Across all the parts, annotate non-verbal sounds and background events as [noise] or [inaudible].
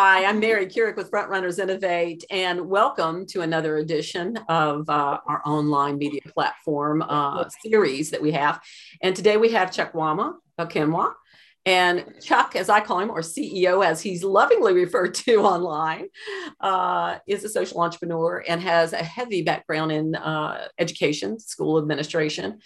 Hi, I'm Mary Kurek with Frontrunners Innovate, and welcome to another edition of uh, our online media platform uh, series that we have. And today we have Chukwuma Okenwa. And Chuck, as I call him, or CEO, as he's lovingly referred to online, uh, is a social entrepreneur and has a heavy background in uh, education, school administration.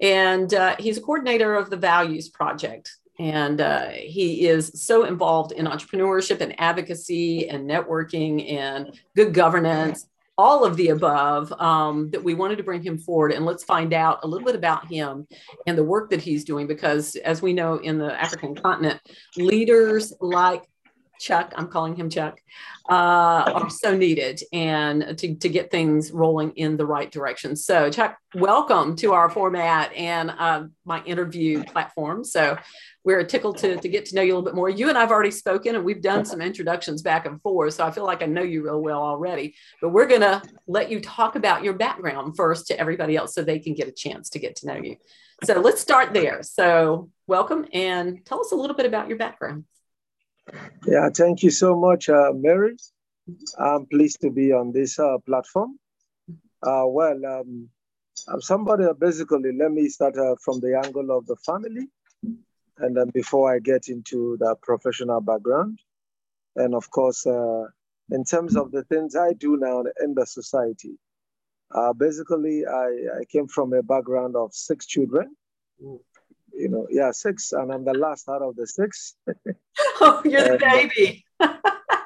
And uh, he's a coordinator of the Values Project, and uh, he is so involved in entrepreneurship and advocacy and networking and good governance, all of the above, um, that we wanted to bring him forward. And let's find out a little bit about him and the work that he's doing, because as we know in the African continent, leaders like Chuck, I'm calling him Chuck, uh, are so needed and to, to get things rolling in the right direction. So, Chuck, welcome to our format and uh, my interview platform. So, we're tickled to, to get to know you a little bit more. You and I've already spoken and we've done some introductions back and forth. So I feel like I know you real well already. But we're going to let you talk about your background first to everybody else so they can get a chance to get to know you. So let's start there. So welcome and tell us a little bit about your background. Yeah, thank you so much, uh, Mary. I'm pleased to be on this uh, platform. Uh, well, um, I'm somebody, basically, let me start uh, from the angle of the family. And then before I get into the professional background, and of course, uh, in terms of the things I do now in the society, uh, basically, I, I came from a background of six children. You know, yeah, six, and I'm the last out of the six. [laughs] oh, you're and, the baby. [laughs]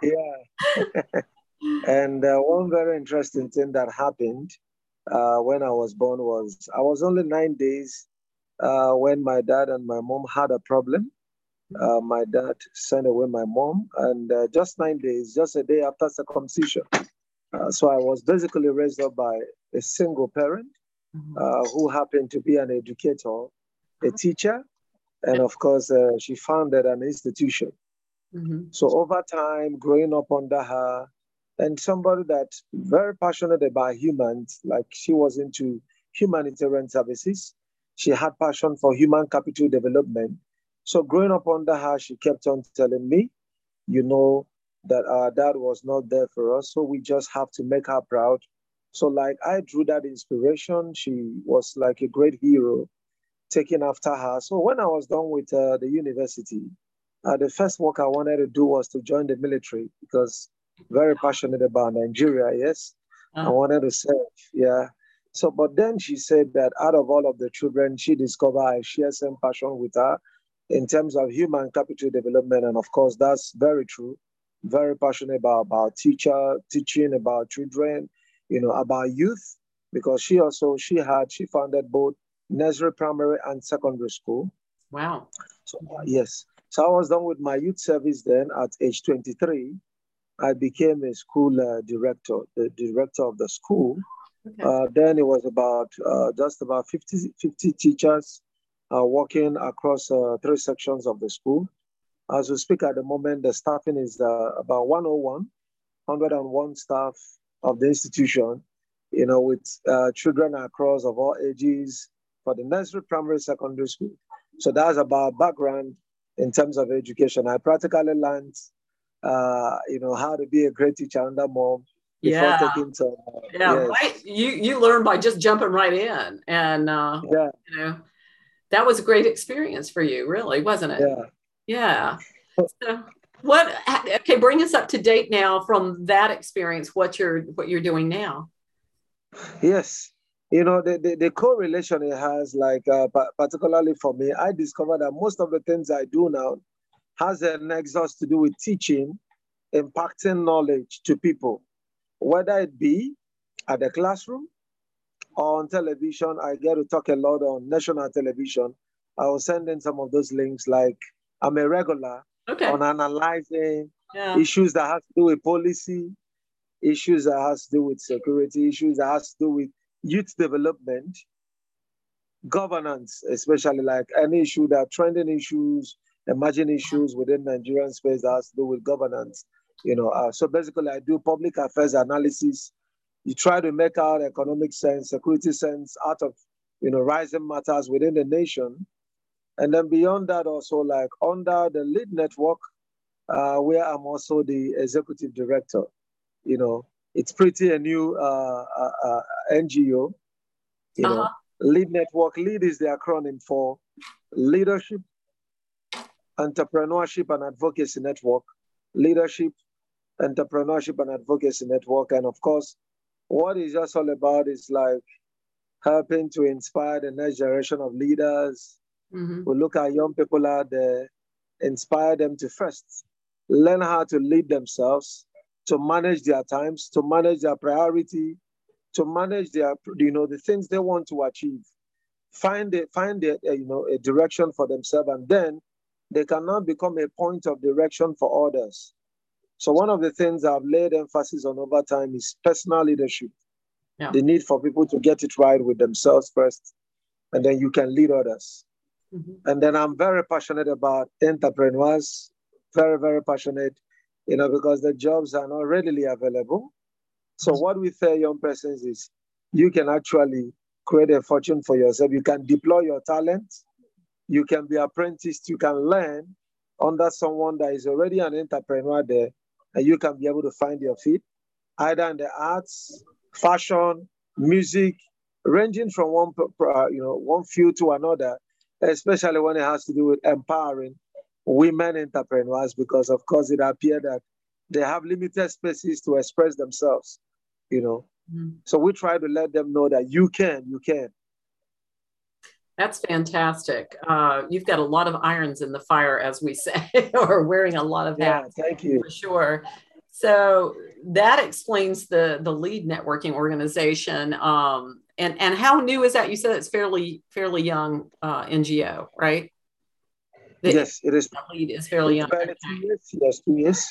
yeah. [laughs] and uh, one very interesting thing that happened uh, when I was born was I was only nine days uh, when my dad and my mom had a problem. Uh, my dad sent away my mom, and uh, just nine days, just a day after circumcision. Uh, so I was basically raised up by a single parent mm-hmm. Uh, who happened to be an educator, a teacher, and of course, uh, she founded an institution. Mm-hmm. So over time, growing up under her, and somebody that very passionate about humans, like she was into humanitarian services, she had passion for human capital development. So growing up under her, she kept on telling me, you know, that our dad was not there for us. So we just have to make her proud. So like I drew that inspiration. She was like a great hero taking after her. So when I was done with uh, the university, uh, the first work I wanted to do was to join the military because very passionate about Nigeria. Yes, uh-huh. I wanted to serve. Yeah, so, but then she said that out of all of the children, she discovered I share some passion with her in terms of human capital development. And of course, that's very true. Very passionate about, about teacher, teaching about children, you know, about youth, because she also, she had, she founded both nursery, primary, and secondary school. Wow. So, uh, yes. So I was done with my youth service then at age 23. I became a school uh, director, the director of the school. Okay. Uh, then it was about uh, just about 50, 50 teachers uh, working across uh, three sections of the school. As we speak at the moment, the staffing is uh, about 101, 101 staff of the institution, you know, with uh, children across of all ages for the nursery, primary, secondary school. So that's about background in terms of education. I practically learned, uh, you know, how to be a great teacher under mom yeah. taking some. Uh, yeah, yes. right. You you learn by just jumping right in, and uh, yeah, you know, that was a great experience for you, really, wasn't it? Yeah. Yeah. So what? Okay, bring us up to date now from that experience. What you're what you're doing now? Yes. You know, the, the, the correlation it has, like, uh, particularly for me, I discovered that most of the things I do now has a nexus to do with teaching, impacting knowledge to people whether it be at the classroom or on television. I get to talk a lot on national television. I will send in some of those links. Like I'm a regular okay. on analyzing yeah. issues that have to do with policy, issues that has to do with security, issues that has to do with youth development, governance, especially like any issue that trending issues, emerging issues within Nigerian space that has to do with governance. You know, uh, so basically, I do public affairs analysis. You try to make out economic sense, security sense out of you know rising matters within the nation, and then beyond that, also like under the lead network, uh, where I'm also the executive director. You know, it's pretty a new uh, uh, uh NGO. You uh-huh. know, Lead Network. Lead is the acronym for Leadership, Entrepreneurship, and Advocacy Network. Leadership, Entrepreneurship, and Advocacy Network. And of course, what it's just all about is like helping to inspire the next generation of leaders. Mm-hmm. We look at young people out there, inspire them to first learn how to lead themselves, to manage their times, to manage their priority, to manage their, you know, the things they want to achieve. Find it, find it, uh, you know, a direction for themselves, and then they can now become a point of direction for others. So one of the things I've laid emphasis on over time is personal leadership. Yeah. The need for people to get it right with themselves first, and then you can lead others. Mm-hmm. And then I'm very passionate about entrepreneurs, very, very passionate, you know, because the jobs are not readily available. So what we tell young persons is you can actually create a fortune for yourself. You can deploy your talent. You can be apprenticed. You can learn under someone that is already an entrepreneur there, and you can be able to find your feet, either in the arts, fashion, music, ranging from one uh, you know one field to another, especially when it has to do with empowering women entrepreneurs because of course it appeared that they have limited spaces to express themselves you know mm-hmm. so we try to let them know that you can you can that's fantastic. Uh, you've got a lot of irons in the fire, as we say, [laughs] or wearing a lot of hats. Yeah, thank you. For sure. So that explains the the lead networking organization. Um, and and how new is that? You said it's fairly fairly young uh, NGO, right? Yes, it is. Lead is fairly young. Barely two years. Yes, two years.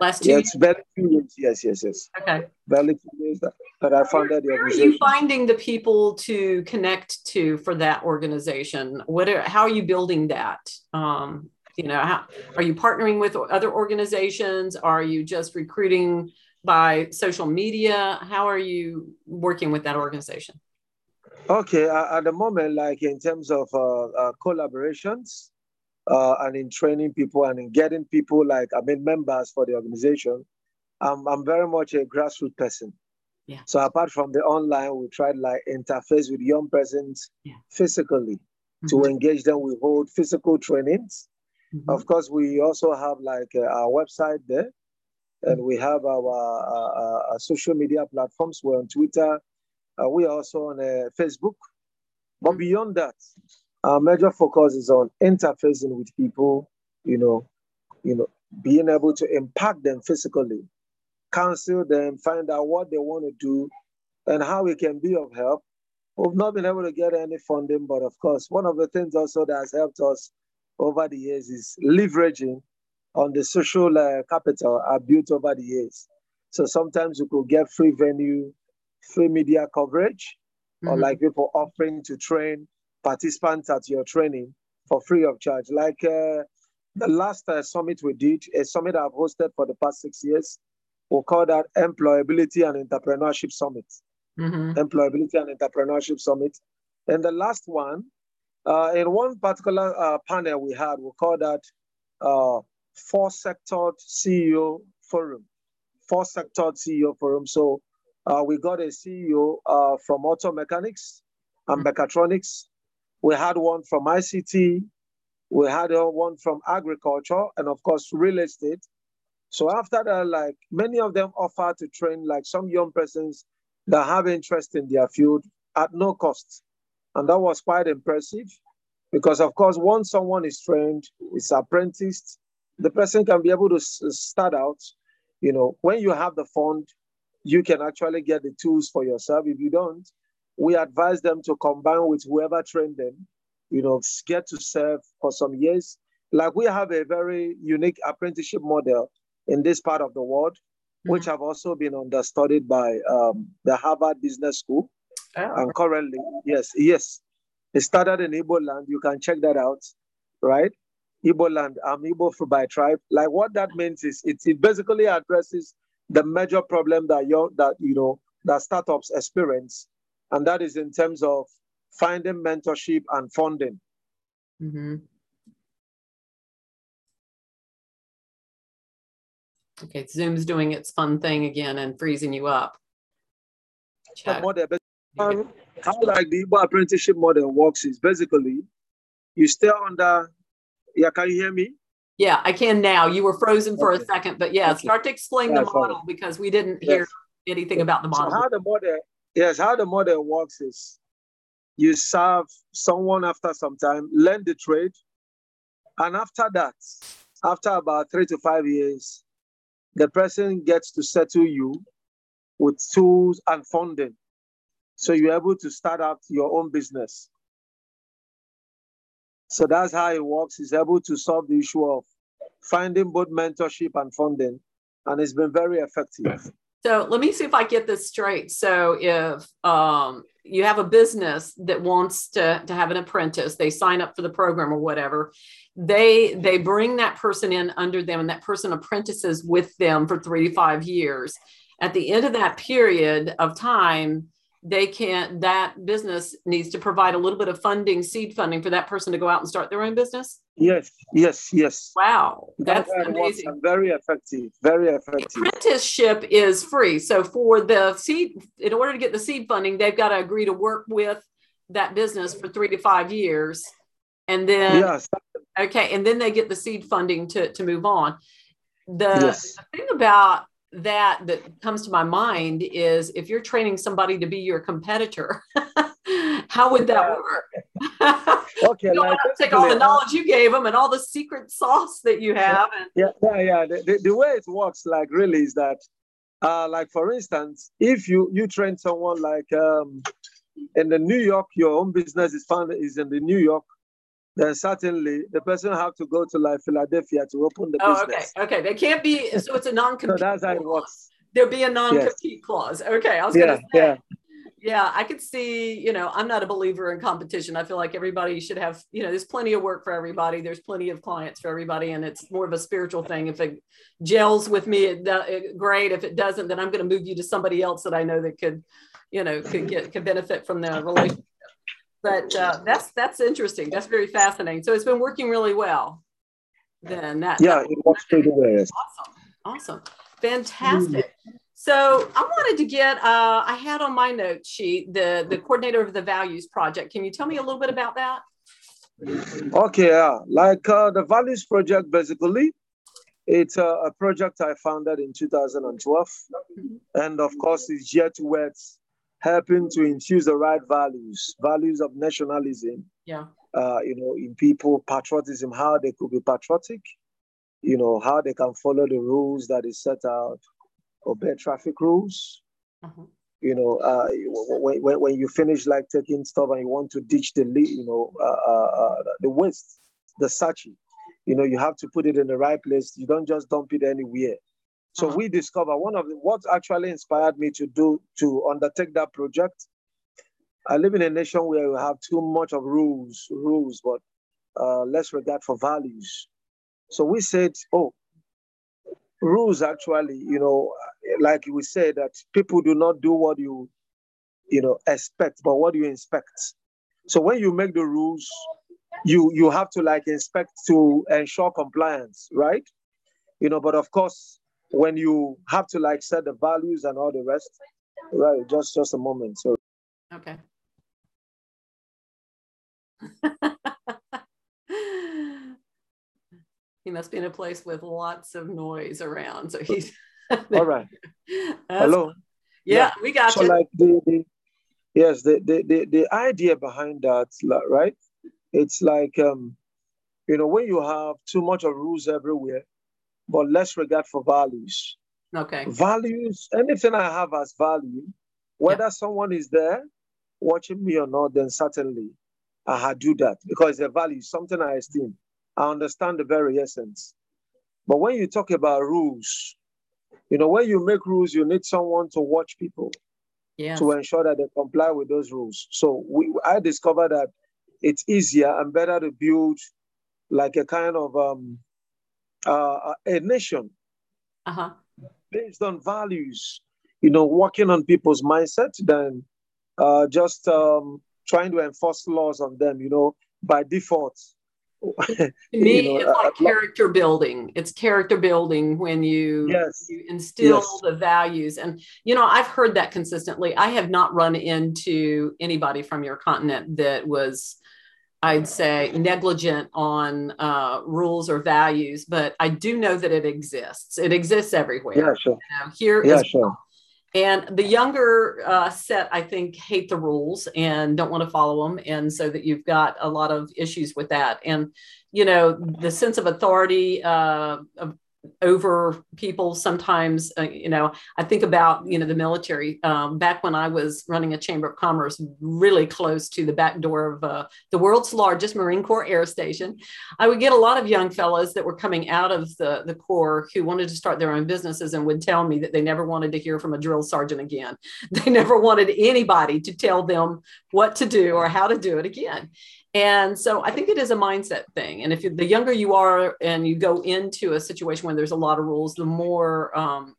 Last two. Yes, barely two years. Yes, yes, yes. Okay. Barely two years that, that I founded the Where are you finding the people to connect to for that organization? What are, how are you building that? Um, you know, how, are you partnering with other organizations? Are you just recruiting by social media? How are you working with that organization? Okay, uh, at the moment, like in terms of uh, uh, collaborations, uh, and in training people and in getting people like I mean members for the organization. I'm I'm very much a grassroots person. Yeah. So apart from the online, we try to like interface with young persons yeah. physically mm-hmm. to engage them. We hold physical trainings. Mm-hmm. Of course, we also have like uh, our website there, and mm-hmm. we have our, our, our, social media platforms. We're on Twitter. Uh, we are also on uh, Facebook. But mm-hmm. beyond that, our major focus is on interfacing with people, you know, you know, being able to impact them physically, counsel them, find out what they want to do and how we can be of help. We've not been able to get any funding, but of course, one of the things also that has helped us over the years is leveraging on the social uh, capital I built over the years. So sometimes we could get free venue, free media coverage, mm-hmm. or like people offering to train participants at your training for free of charge. Like uh, the last uh, summit we did, a summit I've hosted for the past six years, we call that Employability and Entrepreneurship Summit. Mm-hmm. Employability and Entrepreneurship Summit. And the last one, uh, in one particular uh, panel we had, we call that uh, Four Sector CEO Forum. Four Sector CEO Forum. So uh, we got a CEO uh, from auto mechanics and mm-hmm. mechatronics, we had one from ICT. We had uh, one from agriculture and of course real estate. So after that, like many of them offer to train like some young persons that have interest in their field at no cost. And that was quite impressive because of course, once someone is trained, is apprenticed, the person can be able to start out. You know, when you have the fund, you can actually get the tools for yourself. If you don't, we advise them to combine with whoever trained them, you know, get to serve for some years. Like we have a very unique apprenticeship model in this part of the world, mm-hmm. which have also been understudied by um, the Harvard Business School. Oh. And currently, yes, yes, it started in Igbo land. You can check that out, right? Igbo land. I'm Igbo by tribe. Like what that means is it, it basically addresses the major problem that you that you know that startups experience and that is in terms of finding mentorship and funding. Mm-hmm. Okay, Zoom's doing its fun thing again and freezing you up. Um, how like the Igbo apprenticeship model works is basically you stay under. Yeah, can you hear me? Yeah, I can now. You were frozen for okay. a second, but yeah, okay. start to explain yeah, the model sorry. because we didn't hear yes. anything about the model. So how the model? Yes, how the model works is you serve someone after some time, learn the trade, and after that, after about three to five years, the person gets to settle you with tools and funding. So you're able to start up your own business. So that's how it works. He's able to solve the issue of finding both mentorship and funding, and it's been very effective. So let me see if I get this straight. So if um, you have a business that wants to, to have an apprentice, they sign up for the program or whatever, they they bring that person in under them, and that person apprentices with them for three to five years. At the end of that period of time, they can't that business needs to provide a little bit of funding seed funding for that person to go out and start their own business? Yes yes yes. Wow that's amazing. very effective very effective. Apprenticeship is free. So for the seed in order to get the seed funding they've got to agree to work with that business for three to five years. And then yes. okay and then they get the seed funding to, to move on. The, yes. the thing about that that comes to my mind is if you're training somebody to be your competitor [laughs] how would that work? [laughs] Okay you like take all the knowledge you gave them and all the secret sauce that you have yeah yeah yeah. The, the, the, way it works like really is that uh like for instance if you you train someone like um in the new york your own business is found is in the new york then certainly the person have to go to like Philadelphia to open the oh, business. Okay, okay. They can't be so it's a non-compete. so that's how it works. There'll be a non-compete yes. clause. Okay. I was yeah, gonna say yeah. Yeah, I could see, you know, I'm not a believer in competition. I feel like everybody should have, you know, there's plenty of work for everybody. There's plenty of clients for everybody. And it's more of a spiritual thing. If it gels with me, it, it, great. If it doesn't, then I'm going to move you to somebody else that I know that could, you know, could get, could benefit from the relationship but uh, that's that's interesting. That's very fascinating. So it's been working really well. Then that yeah, that, it works pretty well. Awesome, awesome, fantastic. So I wanted to get. Uh, I had on my note sheet the the coordinator of the Values Project. Can you tell me a little bit about that? Okay, yeah. Like uh, the Values Project, basically, it's a, a project I founded in 2012, mm-hmm. and of course, it's yet towards helping to infuse the right values, values of nationalism. Yeah. Uh, you know, in people, patriotism, how they could be patriotic, you know, how they can follow the rules that is set out, obey traffic rules. Uh-huh. You know, uh, when, when, when you finish like taking stuff and you want to ditch the, you know, uh, uh, uh, the waste, the sachi, you know, you have to put it in the right place. You don't just dump it anywhere. So uh-huh. we discovered one of the, what actually inspired me to do to undertake that project. I live in a nation where we have too much of rules, rules, but uh, less regard for values. So we said, oh, rules actually, you know, like we said that people do not do what you, you know, expect, but what you inspect. So when you make the rules, you you have to like inspect to ensure compliance, right? You know, but of course, when you have to like set the values and all the rest, right? Just just a moment. So okay. [laughs] he must be in a place with lots of noise around. So he's [laughs] all right. Hello. Yeah, yeah, we got so you. like the, the yes, the, the the the idea behind that, right? It's like um, you know, when you have too much of rules everywhere, but less regard for values. Okay. Values, anything I have as value, whether yeah. someone is there watching me or not, then certainly I do that because the value, is something I esteem. I understand the very essence. But when you talk about rules, you know, when you make rules, you need someone to watch people yes. to ensure that they comply with those rules. So we, I discovered that it's easier and better to build like a kind of um, uh, a nation uh-huh. based on values, you know, working on people's mindset than uh, just um, trying to enforce laws on them, you know, by default. to [laughs] me, know, it's like character building. It's character building when you, yes. you instill yes. the values. And, you know, I've heard that consistently. I have not run into anybody from your continent that was, I'd say, negligent on uh, rules or values, but I do know that it exists. It exists everywhere. Yeah, sure. You know, here yeah, sure. Well. And the younger uh, set, I think, hate the rules and don't want to follow them. And so that you've got a lot of issues with that. And, you know, the sense of authority uh, of over people sometimes uh, you know i think about you know the military um, back when i was running a chamber of commerce really close to the back door of uh, the world's largest marine corps air station i would get a lot of young fellows that were coming out of the, the corps who wanted to start their own businesses and would tell me that they never wanted to hear from a drill sergeant again. [laughs] They never wanted anybody to tell them what to do or how to do it again and so I think it is a mindset thing. And if you, the younger you are and you go into a situation where there's a lot of rules, the more, um,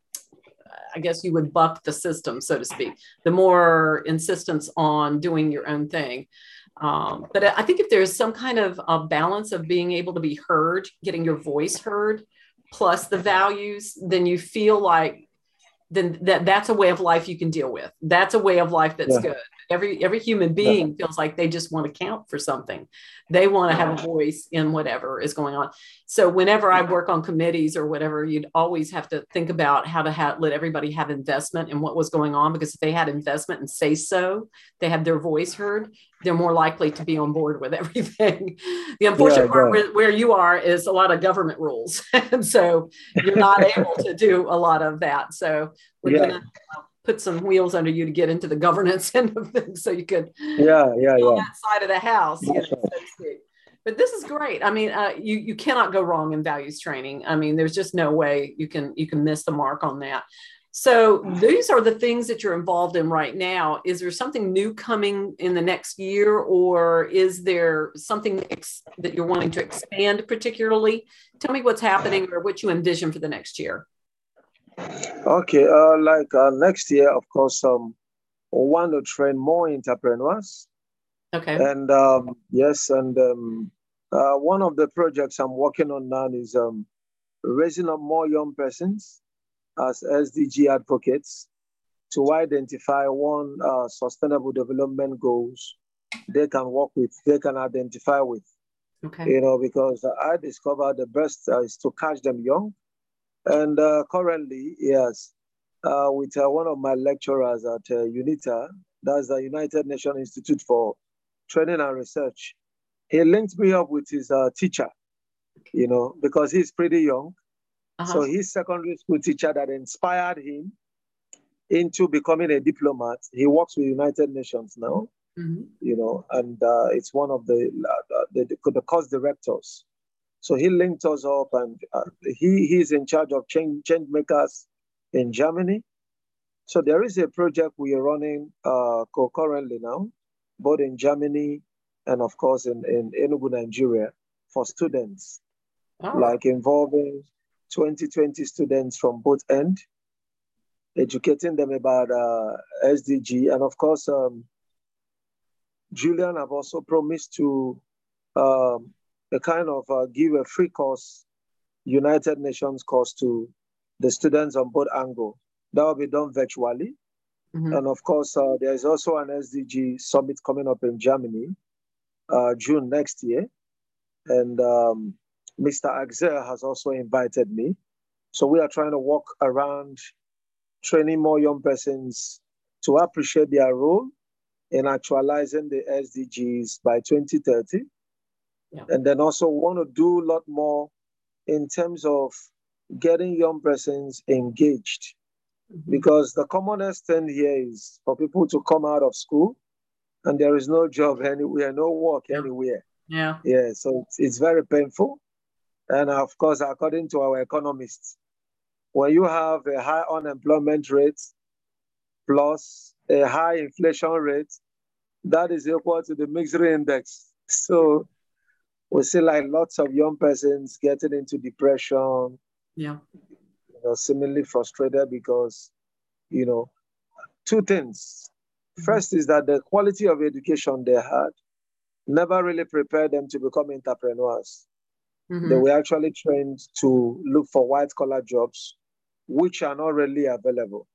I guess you would buck the system, so to speak, the more insistence on doing your own thing. Um, but I think if there's some kind of a balance of being able to be heard, getting your voice heard, plus the values, then you feel like then that that's a way of life you can deal with. That's a way of life that's yeah. good every every human being feels like they just want to count for something. They want to have a voice in whatever is going on. So whenever i work on committees or whatever you'd always have to think about how to have, let everybody have investment in what was going on because if they had investment and say so they had their voice heard they're more likely to be on board with [laughs] everything. The unfortunate yeah, part where, where you are is a lot of government rules. [laughs] And so you're not able to do a lot of that. So we're yeah. gonna put some wheels under you to get into the governance [laughs] end of things so you could yeah yeah yeah. that side of the house you know, so but this is great. I mean uh, you you cannot go wrong in values training. I mean there's just no way you can you can miss the mark on that. So these are the things that you're involved in right now. Is there something new coming in the next year or is there something ex- that you're wanting to expand particularly? Tell me what's happening or what you envision for the next year Okay, uh, like uh, next year, of course, um, we want to train more entrepreneurs. Okay. And um, yes, and um, uh, one of the projects I'm working on now is um, raising up more young persons as SDG advocates to identify one uh, sustainable development goals they can work with, they can identify with. Okay. You know, because I discovered the best uh, is to catch them young and uh, currently, yes, uh, with uh, one of my lecturers at uh, UNITAR, that's the United Nations Institute for Training and Research, he linked me up with his uh, teacher, you know, because he's pretty young. Uh-huh. So his secondary school teacher that inspired him into becoming a diplomat. He works with United Nations now, mm-hmm. you know, and uh, it's one of the, the, the, the course directors so he linked us up, and uh, he he's in charge of change change makers in Germany. So there is a project we are running uh, concurrently now, both in Germany and of course in, in Enugu, Nigeria, for students, oh. like involving 2020 students from both end, educating them about uh, SDG, and of course, um, Julian have also promised to um, a kind of uh, give a free course, United Nations course to the students on both angles. That will be done virtually. Mm-hmm. And of course, uh, there is also an SDG summit coming up in Germany, uh, June next year. And um, Mr. Axel has also invited me. So we are trying to walk around training more young persons to appreciate their role in actualizing the SDGs by 2030 yeah. and then also want to do a lot more in terms of getting young persons engaged mm-hmm. because the commonest thing here is for people to come out of school and there is no job anywhere no work yeah. anywhere yeah yeah so it's, it's very painful and of course according to our economists when you have a high unemployment rate plus a high inflation rate that is equal to the misery index so we see like lots of young persons getting into depression. Yeah. You know, seemingly frustrated because, you know, two things. Mm-hmm. First is that the quality of education they had never really prepared them to become entrepreneurs. Mm-hmm. They were actually trained to look for white collar jobs, which are not really available.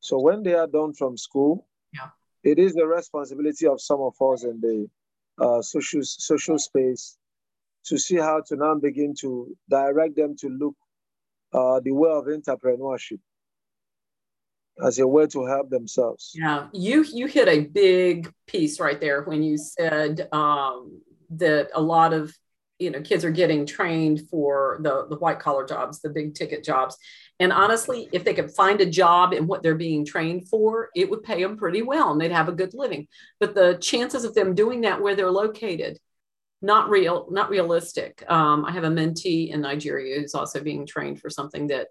So when they are done from school, yeah. it is the responsibility of some of us in the uh, social social space to see how to now begin to direct them to look uh, the way of entrepreneurship as a way to help themselves. Yeah, you you hit a big piece right there when you said um, that a lot of you know kids are getting trained for the the white collar jobs, the big ticket jobs, and honestly, if they could find a job in what they're being trained for, it would pay them pretty well, and they'd have a good living. But the chances of them doing that where they're located not real, not realistic. Um, I have a mentee in Nigeria who's also being trained for something that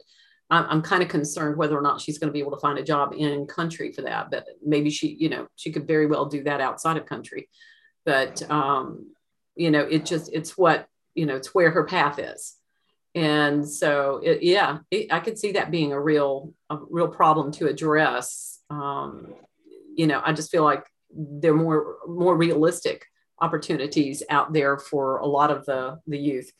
I'm, I'm kind of concerned whether or not she's going to be able to find a job in country for that. But maybe she, you know, she could very well do that outside of country. But um, you know, it just it's what you know, it's where her path is. And so, it, yeah, it, I could see that being a real, a real problem to address. Um, you know, I just feel like there are more, more realistic opportunities out there for a lot of the the youth.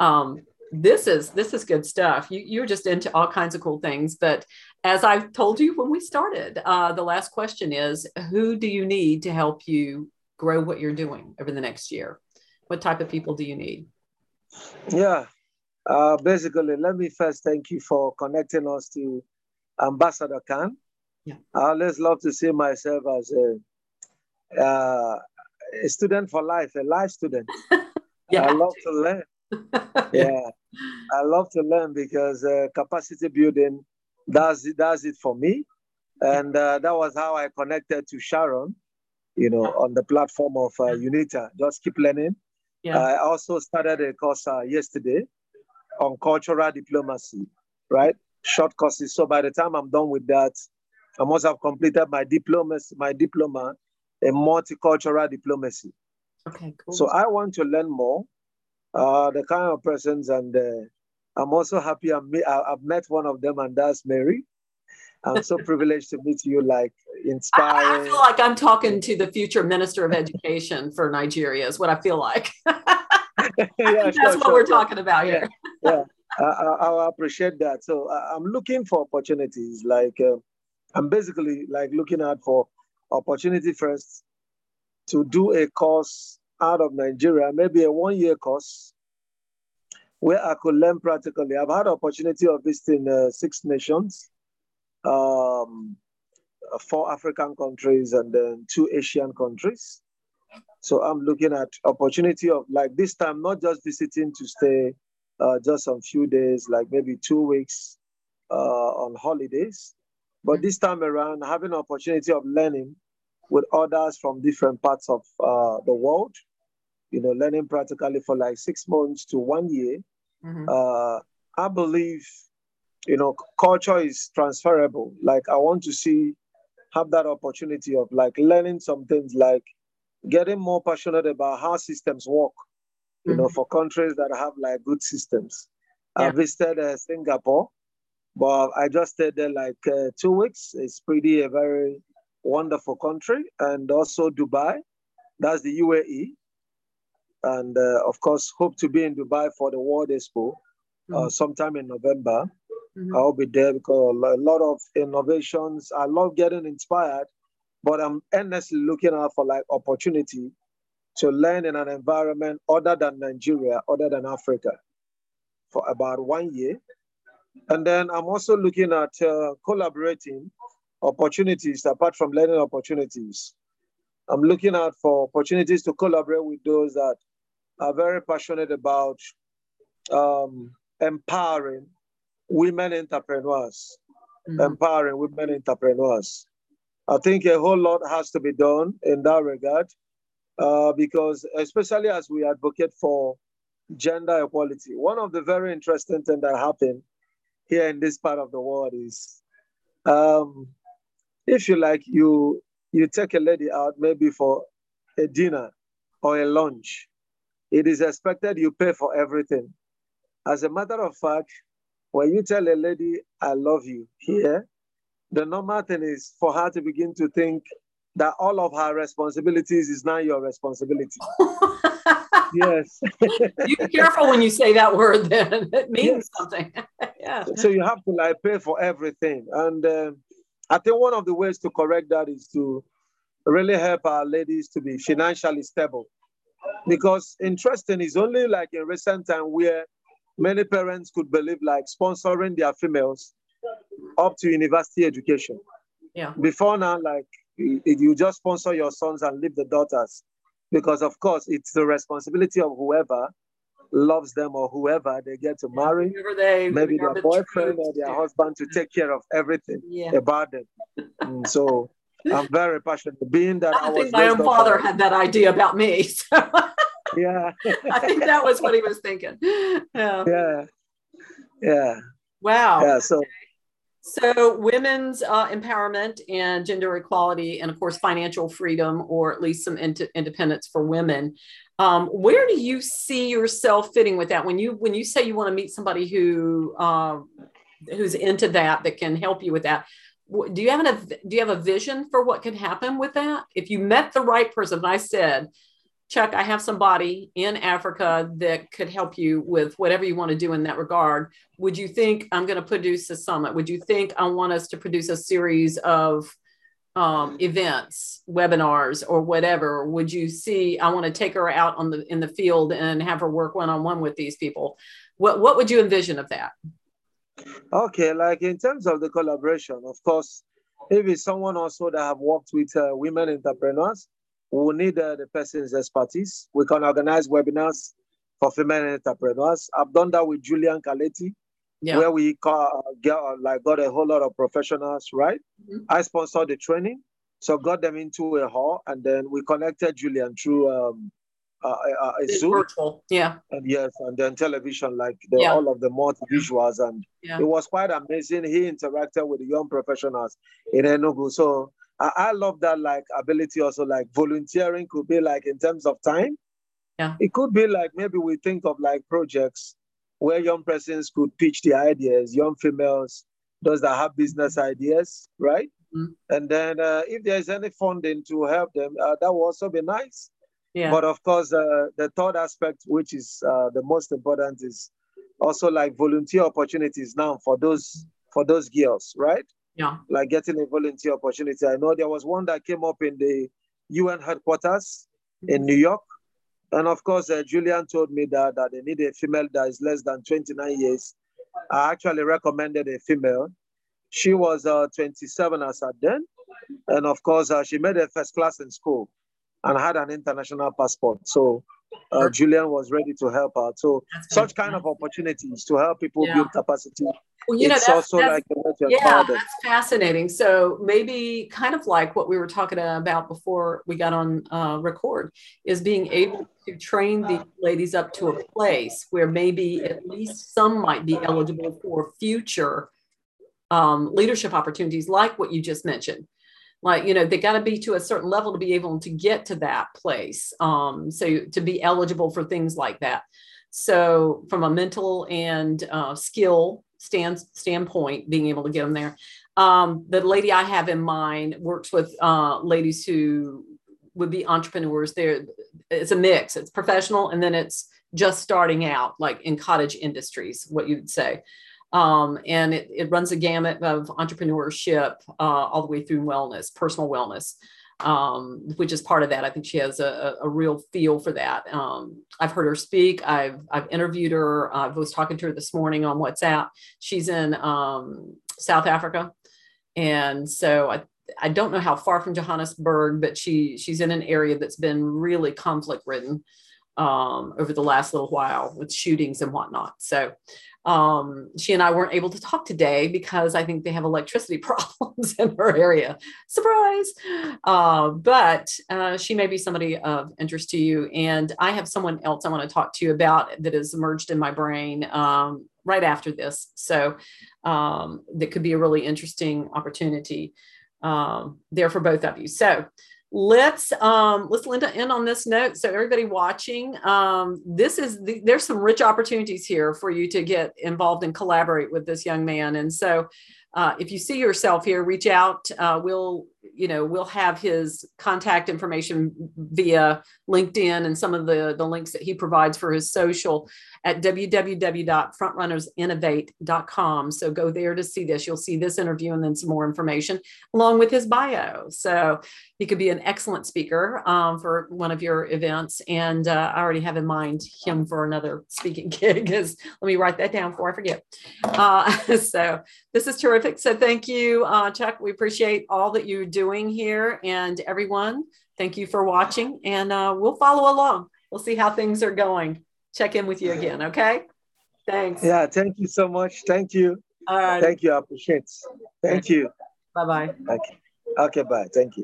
Um, this is this is good stuff. You you're just into all kinds of cool things. But as I've told you when we started, uh, the last question is: Who do you need to help you grow what you're doing over the next year? What type of people do you need? Yeah, uh, basically, let me first thank you for connecting us to Ambassador Khan. Yeah. I always love to see myself as a uh, a student for life, a life student. [laughs] yeah. I love to learn. [laughs] yeah, I love to learn because uh, capacity building does it, does it for me, and uh, that was how I connected to Sharon. You know, on the platform of uh, UNITAR. Just keep learning. Yeah. I also started a course uh, yesterday on cultural diplomacy. Right, short courses. So by the time I'm done with that, I must have completed my diploma, my diploma a multicultural diplomacy. Okay, cool. So I want to learn more, uh, the kind of persons, and uh, I'm also happy I'm, I've met one of them, and that's Mary. I'm so [laughs] privileged to meet you, like inspiring. I, I, feel like I'm talking to the future Minister of Education for Nigeria, is what I feel like. [laughs] [laughs] yeah, that's sure, what sure, we're talking about here. yeah, I, I, I, appreciate that. So I'm looking for opportunities. Like uh, I'm basically like looking out for opportunity first to do a course out of Nigeria, maybe a one year course where I could learn practically. I've had opportunity of visiting uh, six nations, um, four African countries, and then two Asian countries. So I'm looking at opportunity of like this time, not just visiting to stay uh, just a few days, like maybe two weeks uh, on holidays, but this time around, having opportunity of learning with others from different parts of uh, the world, you know, learning practically for like six months to one year. Mm-hmm. Uh, I believe, you know, culture is transferable. Like I want to see, have that opportunity of like learning some things, like getting more passionate about how systems work. You mm-hmm. know, for countries that have like good systems. Yeah. I visited uh, Singapore, but I just stayed there like uh, two weeks. It's pretty a very wonderful country, and also Dubai. That's the UAE. And uh, of course, hope to be in Dubai for the World Expo uh, mm-hmm. sometime in November. Mm-hmm. I'll be there because a lot of innovations. I love getting inspired, but I'm endlessly looking out for like opportunity to learn in an environment other than Nigeria, other than Africa, for about one year. And then I'm also looking at uh, collaborating opportunities apart from learning opportunities. I'm looking out for opportunities to collaborate with those that are very passionate about um, empowering women entrepreneurs, mm-hmm. empowering women entrepreneurs. I think a whole lot has to be done in that regard uh, because, especially as we advocate for gender equality, one of the very interesting things that happened here in this part of the world is um, if you like, you you take a lady out maybe for a dinner or a lunch. It is expected you pay for everything. As a matter of fact, when you tell a lady, I love you here, the normal thing is for her to begin to think that all of her responsibilities is now your responsibility. [laughs] yes. you [laughs] be careful when you say that word then. [laughs] It means yes. something. yeah. So you have to like pay for everything. And uh, I think one of the ways to correct that is to really help our ladies to be financially stable. Because interesting is only like in recent time where many parents could believe like sponsoring their females up to university education. Yeah. Before now, like you just sponsor your sons and leave the daughters because of course it's the responsibility of whoever loves them or whoever they get to marry they, maybe their boyfriend or their husband to take care of everything yeah. about them and so i'm very passionate being that i, I think my own father had that idea about me [laughs] so yeah i think that was what he was thinking yeah yeah yeah wow yeah so so, women's uh, empowerment and gender equality, and of course, financial freedom, or at least some in- independence for women. Um, where do you see yourself fitting with that? When you when you say you want to meet somebody who uh, who's into that, that can help you with that, do you have an do you have a vision for what could happen with that? If you met the right person, I said Chuck, I have somebody in Africa that could help you with whatever you want to do in that regard. Would you think I'm going to produce a summit? Would you think I want us to produce a series of um, events, webinars, or whatever? Would you see I want to take her out on the in the field and have her work one on one with these people? What what would you envision of that? Okay, like in terms of the collaboration, of course, if it's someone also that have worked with uh, women entrepreneurs, we will need uh, the person's expertise. We can organize webinars for female entrepreneurs. I've done that with Julian Caletti, yeah. where we call, uh, get, uh, like got a whole lot of professionals, right? Mm-hmm. I sponsored the training, so got them into a hall, and then we connected Julian through um, uh, uh, uh Zoom. Virtual, yeah. And yes, and then television, like the, yeah. all of the multi visuals, and yeah. it was quite amazing. He interacted with the young professionals in Enugu, so I, I love that like ability also like volunteering could be like in terms of time. Yeah. It could be like maybe we think of like projects where young persons could pitch the ideas, young females, those that have business ideas, right? Mm-hmm. And then uh, if there's any funding to help them, uh, that would also be nice. Yeah. But of course, uh, the third aspect, which is uh, the most important, is also like volunteer opportunities now for those for those girls, right? Yeah. Like getting a volunteer opportunity. I know there was one that came up in the UN headquarters mm-hmm. in New York. And of course, uh, Julian told me that, that they need a female that is less than 29 years. I actually recommended a female. She was uh, 27 as at then. And of course, uh, she made a first class in school and had an international passport. So uh, Julian was ready to help out. So such kind of opportunities to help people yeah. build capacity well, you know, it's that's, also that's, like yeah, that's fascinating. So maybe kind of like what we were talking about before we got on uh, record is being able to train the ladies up to a place where maybe at least some might be eligible for future um, leadership opportunities, like what you just mentioned. Like you know, they got to be to a certain level to be able to get to that place. Um, so to be eligible for things like that. So from a mental and uh, skill stand, standpoint, being able to get them there. Um, the lady I have in mind works with uh, ladies who would be entrepreneurs. There, it's a mix. It's professional, and then it's just starting out, like in cottage industries, what you'd say. Um, and it, it runs a gamut of entrepreneurship uh, all the way through wellness, personal wellness um, which is part of that. I think she has a, a real feel for that. Um, I've heard her speak. I've I've interviewed her. I was talking to her this morning on WhatsApp. She's in um, South Africa, and so I I don't know how far from Johannesburg, but she she's in an area that's been really conflict ridden um, over the last little while with shootings and whatnot. So um, she and I weren't able to talk today because I think they have electricity [laughs] problems in her area. Surprise! Uh, but uh, she may be somebody of interest to you. And I have someone else I want to talk to you about that has emerged in my brain um, right after this. So um, that could be a really interesting opportunity um, there for both of you. So let's um let's linda end on this note. So everybody watching um this is the, there's some rich opportunities here for you to get involved and collaborate with this young man. And so uh, if you see yourself here reach out. Uh, we'll you know, we'll have his contact information via LinkedIn and some of the, the links that he provides for his social at www.frontrunnersinnovate.com. So go there to see this. You'll see this interview and then some more information along with his bio. So he could be an excellent speaker um, for one of your events. And uh, I already have in mind him for another speaking [laughs] gig. Is let me write that down before I forget. Uh, [laughs] so this is terrific. So thank you, uh, Chuck. We appreciate all that you're doing here, and everyone. Thank you for watching, and uh, we'll follow along. We'll see how things are going. Check in with you again. Okay. Thanks. Yeah. Thank you so much. Thank you. All right. Thank you. I appreciate. It. Thank you. Bye bye. Okay. Okay. Bye. Thank you.